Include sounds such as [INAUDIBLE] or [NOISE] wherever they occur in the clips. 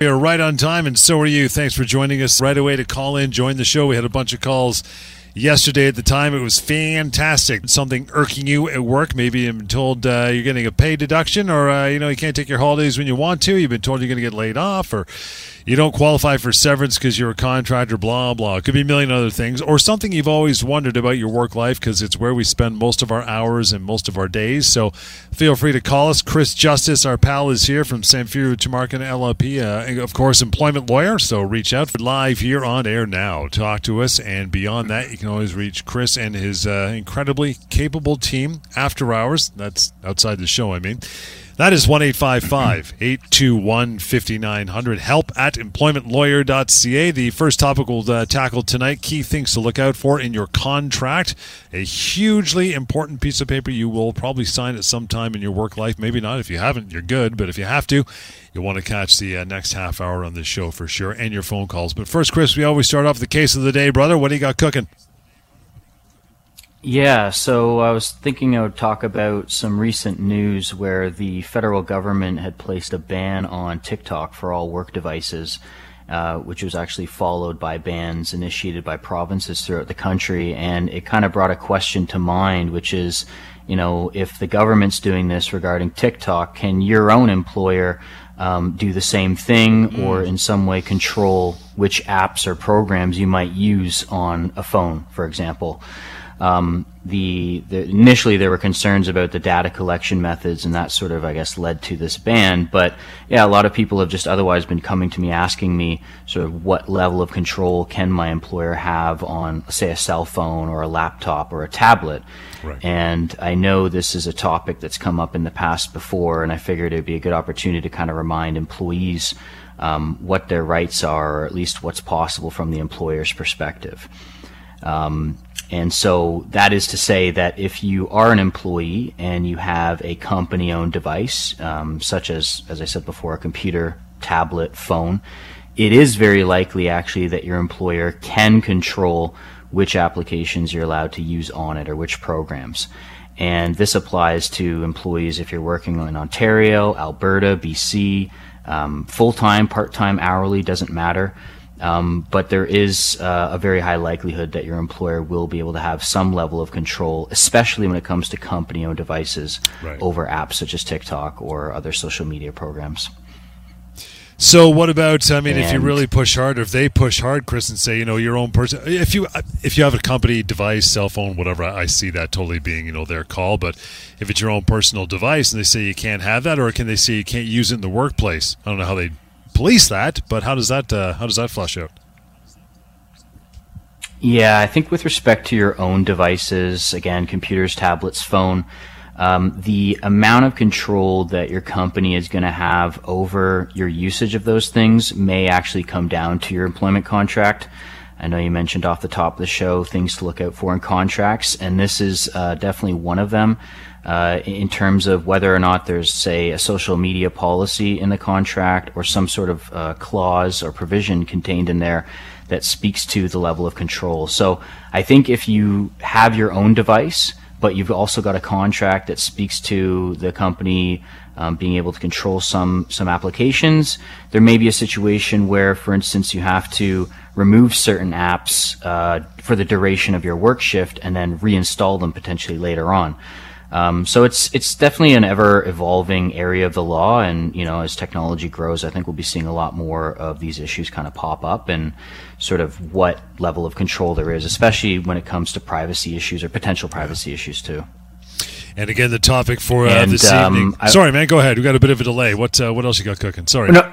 You're right on time, and so are you. Thanks for joining us right away to call in, join the show. We had a bunch of calls yesterday at the time. It was fantastic. Something irking you at work. Maybe you've been told uh, you're getting a pay deduction, or uh, you know you can't take your holidays when you want to. You've been told you're going to get laid off, or you don't qualify for severance because you're a contractor, blah, blah. It could be a million other things, or something you've always wondered about your work life because it's where we spend most of our hours and most of our days. So feel free to call us. Chris Justice, our pal, is here from Samfiru Tumarkin LLP, uh, of course, employment lawyer. So reach out live here on air now. Talk to us. And beyond that, you can always reach Chris and his uh, incredibly capable team after hours. That's outside the show, I mean. That is 1 821 5900. Help at employmentlawyer.ca. The first topic we'll uh, tackle tonight key things to look out for in your contract. A hugely important piece of paper you will probably sign at some time in your work life. Maybe not. If you haven't, you're good. But if you have to, you'll want to catch the uh, next half hour on this show for sure and your phone calls. But first, Chris, we always start off the case of the day, brother. What do you got cooking? Yeah, so I was thinking I would talk about some recent news where the federal government had placed a ban on TikTok for all work devices, uh, which was actually followed by bans initiated by provinces throughout the country. And it kind of brought a question to mind, which is, you know, if the government's doing this regarding TikTok, can your own employer um, do the same thing mm. or in some way control which apps or programs you might use on a phone, for example? Um, the, the, initially there were concerns about the data collection methods, and that sort of I guess led to this ban. But yeah, a lot of people have just otherwise been coming to me asking me sort of what level of control can my employer have on say a cell phone or a laptop or a tablet. Right. And I know this is a topic that's come up in the past before, and I figured it'd be a good opportunity to kind of remind employees um, what their rights are, or at least what's possible from the employer's perspective. Um, and so that is to say that if you are an employee and you have a company owned device, um, such as, as I said before, a computer, tablet, phone, it is very likely actually that your employer can control which applications you're allowed to use on it or which programs. And this applies to employees if you're working in Ontario, Alberta, BC, um, full time, part time, hourly, doesn't matter. Um, but there is uh, a very high likelihood that your employer will be able to have some level of control, especially when it comes to company owned devices right. over apps such as TikTok or other social media programs. So what about? I mean, and if you really push hard, or if they push hard, Chris, and say, you know, your own person. If you if you have a company device, cell phone, whatever, I see that totally being you know their call. But if it's your own personal device, and they say you can't have that, or can they say you can't use it in the workplace? I don't know how they police that, but how does that uh, how does that flush out? Yeah, I think with respect to your own devices, again, computers, tablets, phone, um, the amount of control that your company is going to have over your usage of those things may actually come down to your employment contract. I know you mentioned off the top of the show things to look out for in contracts, and this is uh, definitely one of them uh, in terms of whether or not there's, say, a social media policy in the contract or some sort of uh, clause or provision contained in there that speaks to the level of control. So I think if you have your own device, but you've also got a contract that speaks to the company um, being able to control some some applications. There may be a situation where, for instance, you have to remove certain apps uh, for the duration of your work shift and then reinstall them potentially later on. Um, so it's it's definitely an ever evolving area of the law, and you know as technology grows, I think we'll be seeing a lot more of these issues kind of pop up, and sort of what level of control there is, especially when it comes to privacy issues or potential privacy issues too. And again, the topic for uh, and, this um, evening. I, Sorry, man, go ahead. We got a bit of a delay. What uh, what else you got cooking? Sorry. No,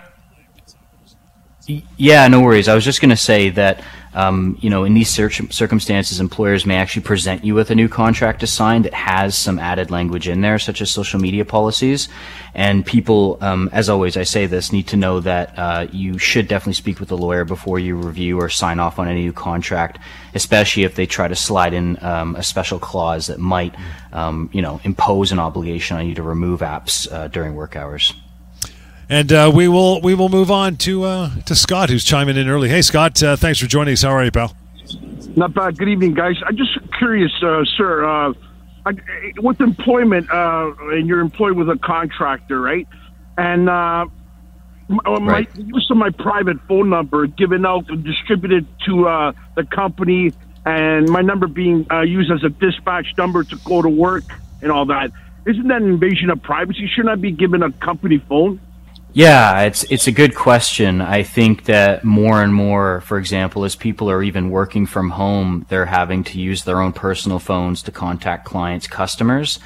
yeah, no worries. I was just going to say that um, you know, in these circumstances, employers may actually present you with a new contract to sign that has some added language in there, such as social media policies. And people, um, as always, I say this, need to know that uh, you should definitely speak with a lawyer before you review or sign off on any new contract, especially if they try to slide in um, a special clause that might, um, you know, impose an obligation on you to remove apps uh, during work hours. And uh, we will we will move on to uh, to Scott, who's chiming in early. Hey, Scott, uh, thanks for joining us. How are you, pal? Not bad. Good evening, guys. I'm just curious, uh, sir. Uh, I, with employment, uh, and you're employed with a contractor, right? And my, right. my use of my private phone number given out and distributed to uh, the company, and my number being uh, used as a dispatch number to go to work and all that. Isn't that an invasion of privacy? Shouldn't I be given a company phone? Yeah, it's it's a good question. I think that more and more, for example, as people are even working from home, they're having to use their own personal phones to contact clients, customers,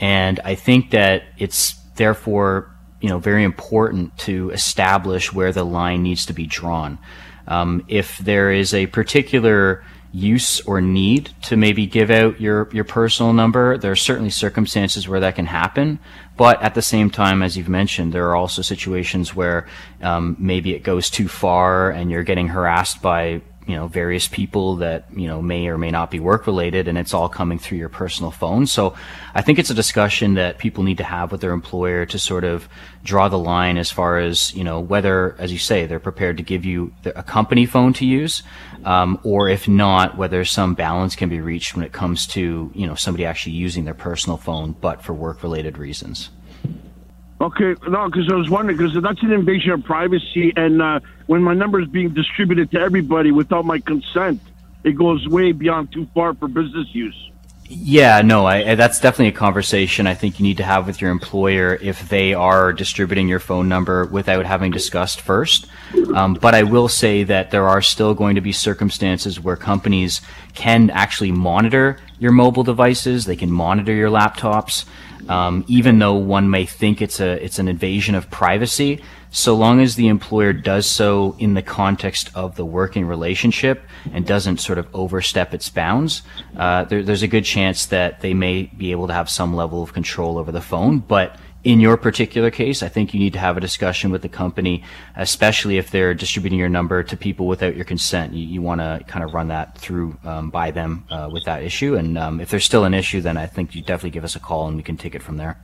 and I think that it's therefore you know very important to establish where the line needs to be drawn. Um, if there is a particular use or need to maybe give out your, your personal number. There are certainly circumstances where that can happen, but at the same time, as you've mentioned, there are also situations where um, maybe it goes too far and you're getting harassed by you know various people that you know may or may not be work related and it's all coming through your personal phone. So i think it's a discussion that people need to have with their employer to sort of draw the line as far as you know whether as you say they're prepared to give you a company phone to use um, or if not whether some balance can be reached when it comes to you know somebody actually using their personal phone but for work related reasons. Okay, no, because I was wondering because that's an invasion of privacy, and uh, when my number is being distributed to everybody without my consent, it goes way beyond too far for business use. Yeah, no, I, that's definitely a conversation I think you need to have with your employer if they are distributing your phone number without having discussed first. Um, but I will say that there are still going to be circumstances where companies can actually monitor your mobile devices. They can monitor your laptops um, even though one may think it's a it's an invasion of privacy, so long as the employer does so in the context of the working relationship and doesn't sort of overstep its bounds, uh, there, there's a good chance that they may be able to have some level of control over the phone. But in your particular case, I think you need to have a discussion with the company, especially if they're distributing your number to people without your consent. You, you want to kind of run that through um, by them uh, with that issue. And um, if there's still an issue, then I think you definitely give us a call and we can take it from there.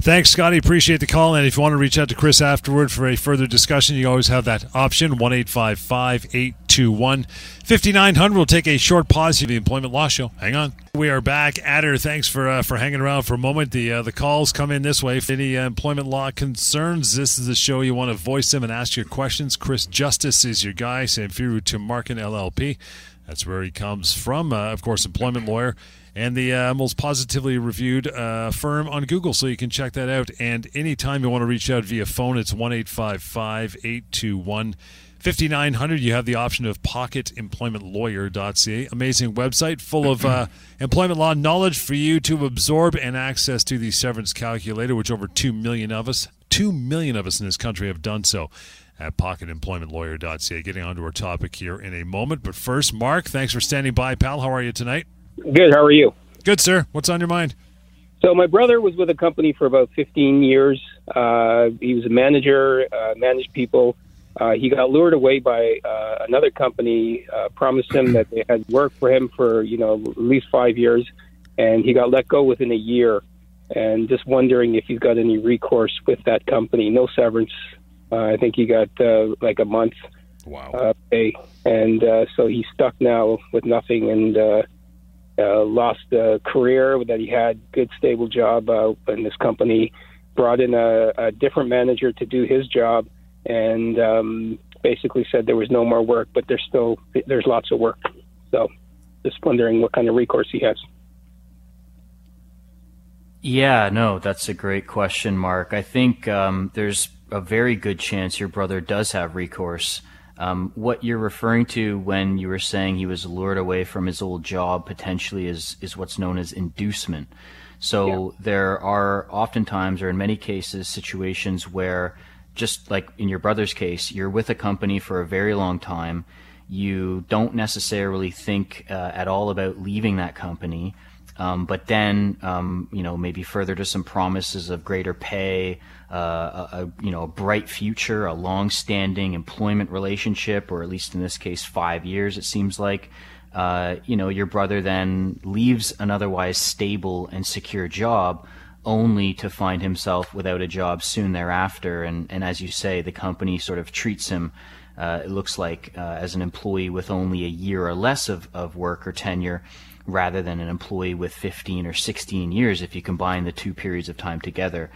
Thanks, Scotty. Appreciate the call. And if you want to reach out to Chris afterward for a further discussion, you always have that option 1 821 5900. We'll take a short pause here. The Employment Law Show. Hang on. We are back at her. Thanks for uh, for hanging around for a moment. The uh, the calls come in this way. If any uh, employment law concerns, this is the show you want to voice them and ask your questions. Chris Justice is your guy. Samfiru Tumarkin LLP. That's where he comes from. Uh, of course, employment lawyer and the uh, most positively reviewed uh, firm on Google. So you can check that out. And anytime you want to reach out via phone, it's 1 821 5900. You have the option of pocketemploymentlawyer.ca. Amazing website full of uh, [CLEARS THROAT] employment law knowledge for you to absorb and access to the severance calculator, which over 2 million of us, 2 million of us in this country have done so at pocketemploymentlawyer.ca. Getting onto our topic here in a moment. But first, Mark, thanks for standing by, pal. How are you tonight? Good. How are you? Good, sir. What's on your mind? So my brother was with a company for about 15 years. Uh, he was a manager, uh, managed people. Uh, he got lured away by uh, another company, uh, promised him that they had worked for him for you know at least five years, and he got let go within a year. And just wondering if he's got any recourse with that company. No severance. Uh, I think he got uh, like a month wow. uh, pay, and uh, so he's stuck now with nothing and. Uh, lost a career that he had, good stable job uh, in this company. Brought in a, a different manager to do his job, and um, basically said there was no more work, but there's still there's lots of work. So, just wondering what kind of recourse he has. Yeah, no, that's a great question, Mark. I think um, there's a very good chance your brother does have recourse. Um, what you're referring to when you were saying he was lured away from his old job potentially is is what's known as inducement. So yeah. there are oftentimes, or in many cases, situations where, just like in your brother's case, you're with a company for a very long time. You don't necessarily think uh, at all about leaving that company. Um, but then, um, you know, maybe further to some promises of greater pay, uh, a, a, you know, a bright future, a long-standing employment relationship, or at least in this case, five years. It seems like, uh, you know, your brother then leaves an otherwise stable and secure job, only to find himself without a job soon thereafter. And and as you say, the company sort of treats him. Uh, it looks like uh, as an employee with only a year or less of, of work or tenure rather than an employee with 15 or 16 years if you combine the two periods of time together.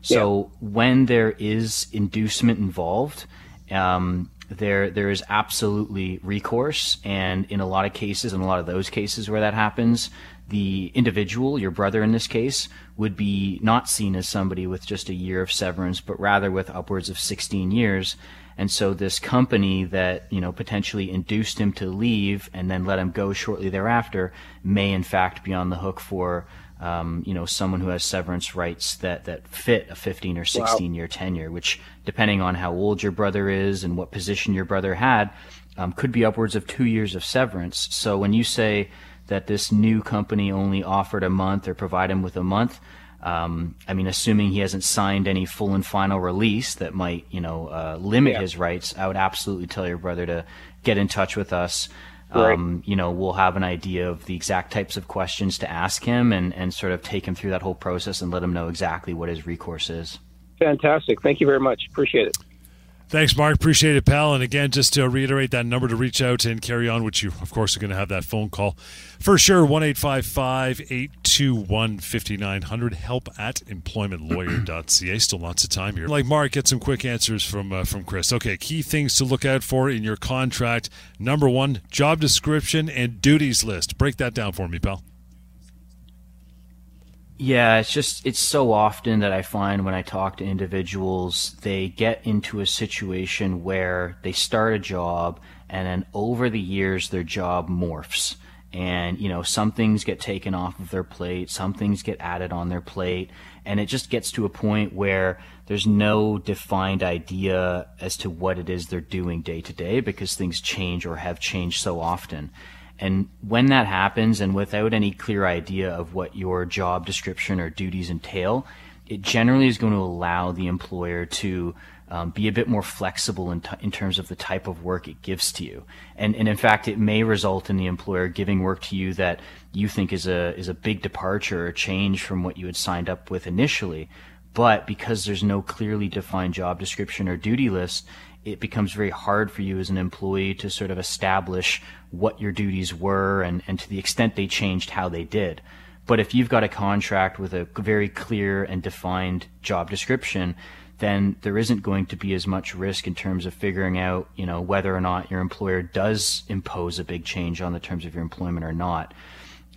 So yeah. when there is inducement involved, um, there there is absolutely recourse, and in a lot of cases, in a lot of those cases where that happens, the individual, your brother in this case, would be not seen as somebody with just a year of severance, but rather with upwards of 16 years. And so this company that, you know, potentially induced him to leave and then let him go shortly thereafter may in fact be on the hook for, um, you know, someone who has severance rights that, that fit a 15 or 16 wow. year tenure, which depending on how old your brother is and what position your brother had, um, could be upwards of two years of severance. So when you say that this new company only offered a month or provide him with a month, um, I mean, assuming he hasn't signed any full and final release that might, you know, uh, limit yeah. his rights, I would absolutely tell your brother to get in touch with us. Right. Um, you know, we'll have an idea of the exact types of questions to ask him and, and sort of take him through that whole process and let him know exactly what his recourse is. Fantastic. Thank you very much. Appreciate it. Thanks, Mark. Appreciate it, pal. And again, just to reiterate that number to reach out and carry on, which you, of course, are going to have that phone call for sure. One eight five five eight two one fifty nine hundred. Help at employmentlawyer.ca. Still lots of time here. Like Mark, get some quick answers from uh, from Chris. Okay, key things to look out for in your contract. Number one, job description and duties list. Break that down for me, pal. Yeah, it's just it's so often that I find when I talk to individuals, they get into a situation where they start a job and then over the years their job morphs. And you know, some things get taken off of their plate, some things get added on their plate, and it just gets to a point where there's no defined idea as to what it is they're doing day to day because things change or have changed so often. And when that happens, and without any clear idea of what your job description or duties entail, it generally is going to allow the employer to um, be a bit more flexible in, in terms of the type of work it gives to you. And, and in fact, it may result in the employer giving work to you that you think is a, is a big departure or change from what you had signed up with initially. But because there's no clearly defined job description or duty list, it becomes very hard for you as an employee to sort of establish what your duties were and, and to the extent they changed how they did. But if you've got a contract with a very clear and defined job description, then there isn't going to be as much risk in terms of figuring out, you know, whether or not your employer does impose a big change on the terms of your employment or not.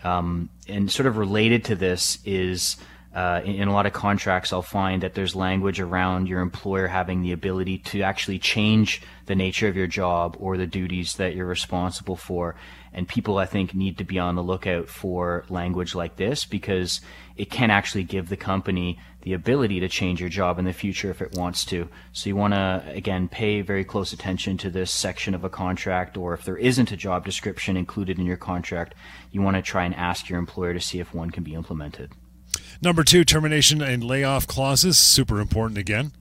Um, and sort of related to this is uh, in, in, a lot of contracts, I'll find that there's language around your employer having the ability to actually change the nature of your job or the duties that you're responsible for. And people, I think, need to be on the lookout for language like this because it can actually give the company the ability to change your job in the future if it wants to. So you want to, again, pay very close attention to this section of a contract, or if there isn't a job description included in your contract, you want to try and ask your employer to see if one can be implemented. Number two, termination and layoff clauses, super important again.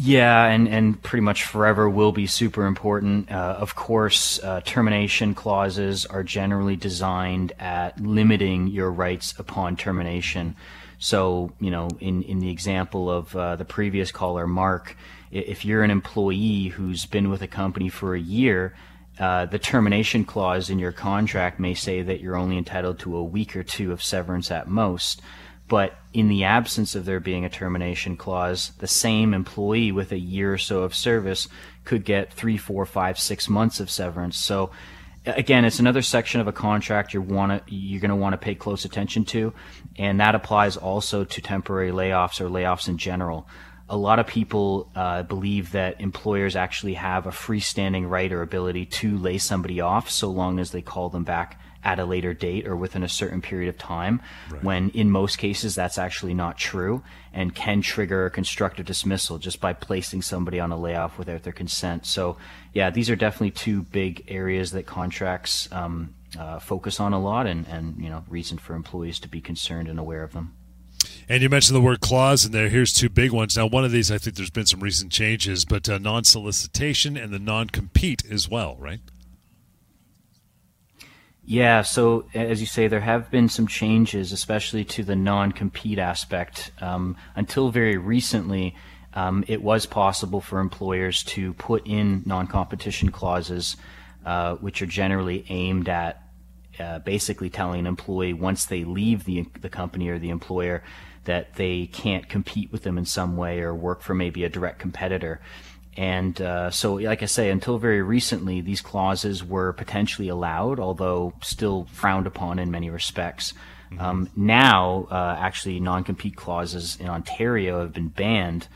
Yeah, and, and pretty much forever will be super important. Uh, of course, uh, termination clauses are generally designed at limiting your rights upon termination. So, you know, in, in the example of uh, the previous caller, Mark, if you're an employee who's been with a company for a year, uh, the termination clause in your contract may say that you're only entitled to a week or two of severance at most. But in the absence of there being a termination clause, the same employee with a year or so of service could get three, four, five, six months of severance. So again, it's another section of a contract you want to you're going to want to pay close attention to, and that applies also to temporary layoffs or layoffs in general a lot of people uh, believe that employers actually have a freestanding right or ability to lay somebody off so long as they call them back at a later date or within a certain period of time, right. when in most cases that's actually not true and can trigger a constructive dismissal just by placing somebody on a layoff without their consent. So, yeah, these are definitely two big areas that contracts um, uh, focus on a lot and, and, you know, reason for employees to be concerned and aware of them. And you mentioned the word clause in there. Here's two big ones. Now, one of these, I think there's been some recent changes, but uh, non solicitation and the non compete as well, right? Yeah, so as you say, there have been some changes, especially to the non compete aspect. Um, until very recently, um, it was possible for employers to put in non competition clauses, uh, which are generally aimed at uh, basically telling an employee once they leave the, the company or the employer that they can't compete with them in some way or work for maybe a direct competitor. And uh, so, like I say, until very recently, these clauses were potentially allowed, although still frowned upon in many respects. Mm-hmm. Um, now, uh, actually, non-compete clauses in Ontario have been banned.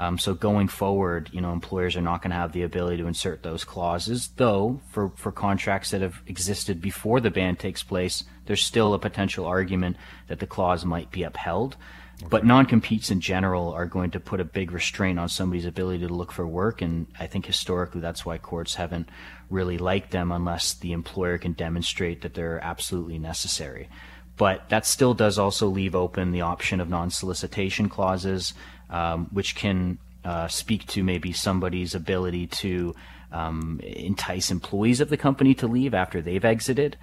Um, so going forward, you know, employers are not going to have the ability to insert those clauses. Though for for contracts that have existed before the ban takes place, there's still a potential argument that the clause might be upheld. Okay. But non-competes in general are going to put a big restraint on somebody's ability to look for work, and I think historically that's why courts haven't really liked them unless the employer can demonstrate that they're absolutely necessary. But that still does also leave open the option of non-solicitation clauses, um, which can uh, speak to maybe somebody's ability to um, entice employees of the company to leave after they've exited.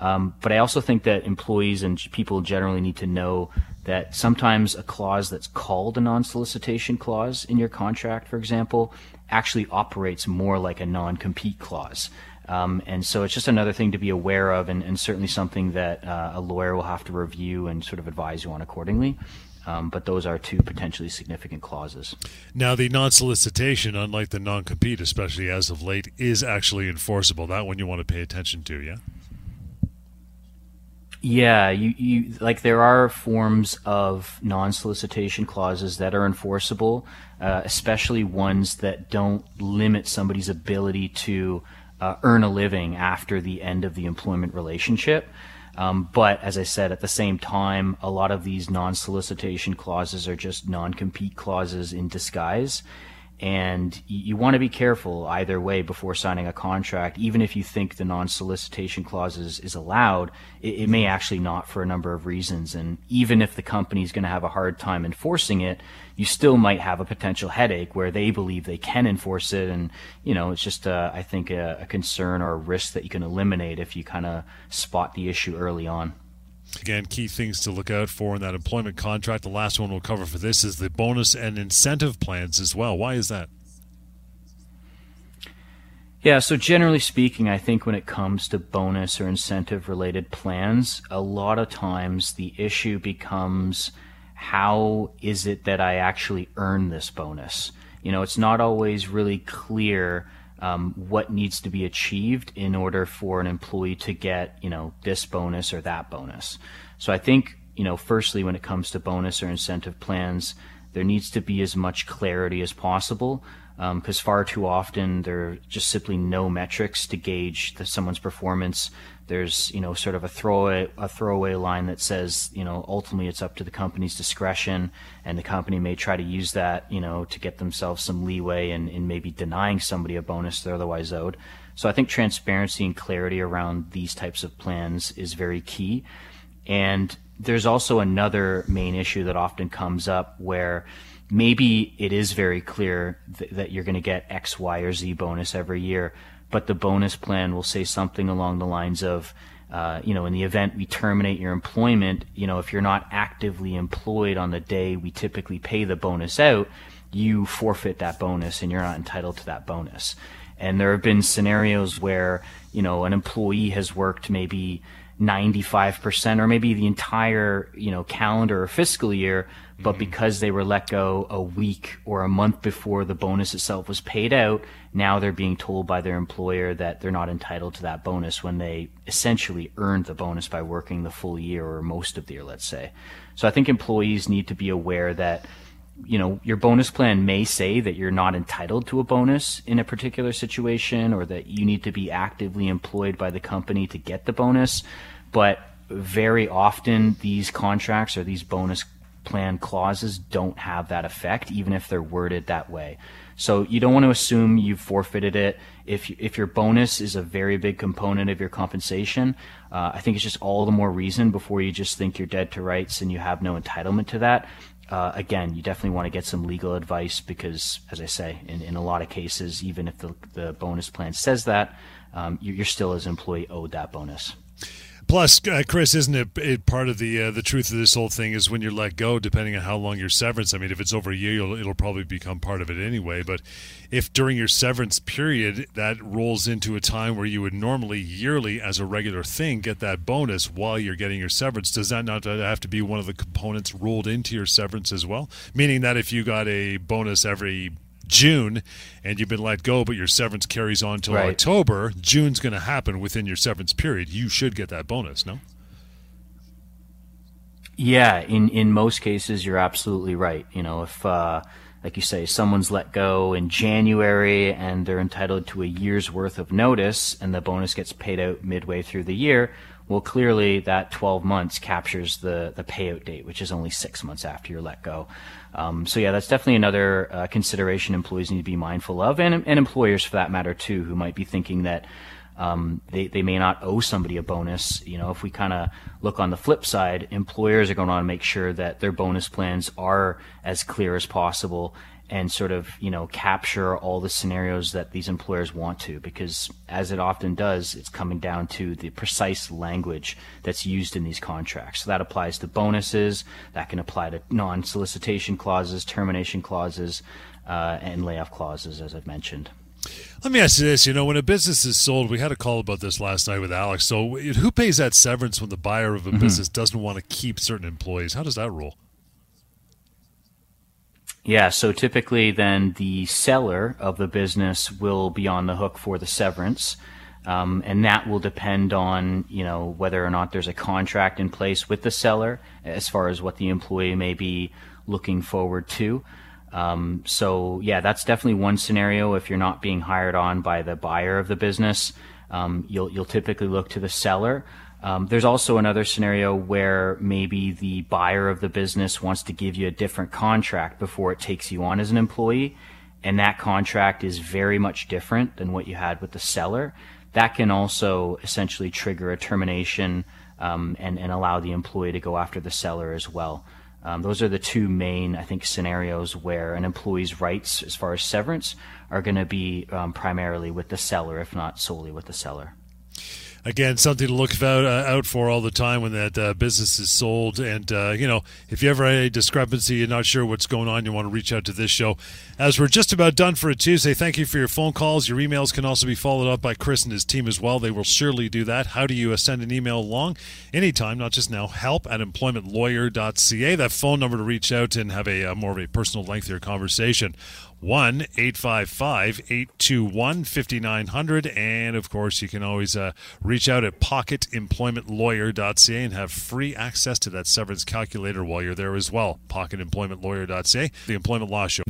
Um, but I also think that employees and people generally need to know that sometimes a clause that's called a non-solicitation clause in your contract, for example, actually operates more like a non-compete clause. Um, and so it's just another thing to be aware of, and, and certainly something that uh, a lawyer will have to review and sort of advise you on accordingly. Um, but those are two potentially significant clauses. Now, the non solicitation, unlike the non compete, especially as of late, is actually enforceable. That one you want to pay attention to, yeah? Yeah, you, you like there are forms of non-solicitation clauses that are enforceable, uh, especially ones that don't limit somebody's ability to uh, earn a living after the end of the employment relationship. Um, but as I said, at the same time, a lot of these non-solicitation clauses are just non-compete clauses in disguise and you, want to be careful either way before signing a contract. Even if you think the non-solicitation clause is, is allowed, it, it, may actually not for a number of reasons. And even if the company is going to have a hard time enforcing it, you still might have a potential headache where they believe they can enforce it. And you know, it's just uh, I think a, a concern or a risk that you can eliminate if you kind of spot the issue early on. Again, key things to look out for in that employment contract. The last one we'll cover for this is the bonus and incentive plans as well. Why is that? Yeah, so generally speaking, I think when it comes to bonus or incentive related plans, a lot of times the issue becomes how is it that I actually earn this bonus? You know, it's not always really clear um, what needs to be achieved in order for an employee to get you know this bonus or that bonus. So I think you know firstly when it comes to bonus or incentive plans, there needs to be as much clarity as possible because um, far too often there are just simply no metrics to gauge the, someone's performance. There's you know sort of a throwaway a throwaway line that says you know ultimately it's up to the company's discretion and the company may try to use that you know to get themselves some leeway in, in maybe denying somebody a bonus they're otherwise owed. So i think transparency and clarity around these types of plans is very key. And there's also another main issue that often comes up where maybe it is very clear th- that you're going to get x y or z bonus every year but the bonus plan will say something along the lines of, uh, you know, in the event we terminate your employment, you know, if you're not actively employed on the day we typically pay the bonus out, you forfeit that bonus and you're not entitled to that bonus. And there have been scenarios where, you know, an employee has worked maybe 95% or maybe the entire, you know, calendar or fiscal year, but mm-hmm. because they were let go a week or a month before the bonus itself was paid out, now they're being told by their employer that they're not entitled to that bonus when they essentially earned the bonus by working the full year or most of the year, let's say. So I think employees need to be aware that you know your bonus plan may say that you're not entitled to a bonus in a particular situation or that you need to be actively employed by the company to get the bonus but very often these contracts or these bonus plan clauses don't have that effect, even if they're worded that way. So you don't want to assume you've forfeited it. If if your bonus is a very big component of your compensation, uh, I think it's just all the more reason before you just think you're dead to rights and you have no entitlement to that. Uh, again, you definitely want to get some legal advice because, as I say, in, in a lot of cases, even if the, the bonus plan says that, um, you're still as an employee owed that bonus. Plus, uh, Chris, isn't it, it, part of the uh, the truth of this whole thing is when you're let go, depending on how long your severance. I mean, if it's over a year, it'll probably become part of it anyway. But if during your severance period that rolls into a time where you would normally yearly, as a regular thing, get that bonus while you're getting your severance, does that not have to be one of the components rolled into your severance as well? Meaning that if you got a bonus every June and you've been let go, but your severance carries on till right. October, June's going to happen within your severance period. You should get that bonus, no? Yeah, in in most cases, you're absolutely right. You know, if uh, like you say, someone's let go in January and they're entitled to a year's worth of notice, and the bonus gets paid out midway through the year. Well, clearly that 12 months captures the the payout date, which is only six months after you're let go. Um, so yeah, that's definitely another uh, consideration employees need to be mindful of, and, and employers for that matter too, who might be thinking that um, they they may not owe somebody a bonus. You know, if we kind of look on the flip side, employers are going to want to make sure that their bonus plans are as clear as possible and sort of you know capture all the scenarios that these employers want to because as it often does it's coming down to the precise language that's used in these contracts so that applies to bonuses that can apply to non-solicitation clauses termination clauses uh, and layoff clauses as i've mentioned let me ask you this. You know, when a business is sold, we had a call about this last night with Alex. So, who pays that severance when the buyer of a mm-hmm. business doesn't want to keep certain employees? How does that roll? Yeah, so typically then the seller of the business will be on the hook for the severance. Um, and that will depend on you know whether or not there's a contract in place with the seller as far as what the employee may be looking forward to. Um, so yeah, that's definitely one scenario. If you're not being hired on by the buyer of the business, um, you'll you'll typically look to the seller. Um, there's also another scenario where maybe the buyer of the business wants to give you a different contract before it takes you on as an employee, and that contract is very much different than what you had with the seller. That can also essentially trigger a termination um, and, and allow the employee to go after the seller as well. Um, those are the two main, I think, scenarios where an employee's rights, as far as severance, are going to be um, primarily with the seller, if not solely with the seller again, something to look out, uh, out for all the time when that uh, business is sold. And, uh, you know, if you ever have a discrepancy, you're not sure what's going on, you want to reach out to this show. As we're just about done for a Tuesday, thank you for your phone calls. Your emails can also be followed up by Chris and his team as well. They will surely do that. How do you uh, send an email along? Anytime, not just now. Help at employmentlawyer.ca. That phone number to reach out and have a uh, more of a personal, lengthier conversation. 1 855 821 5900. And of course, you can always uh, reach out at pocketemploymentlawyer.ca and have free access to that severance calculator while you're there as well. Pocketemploymentlawyer.ca, the Employment Law Show.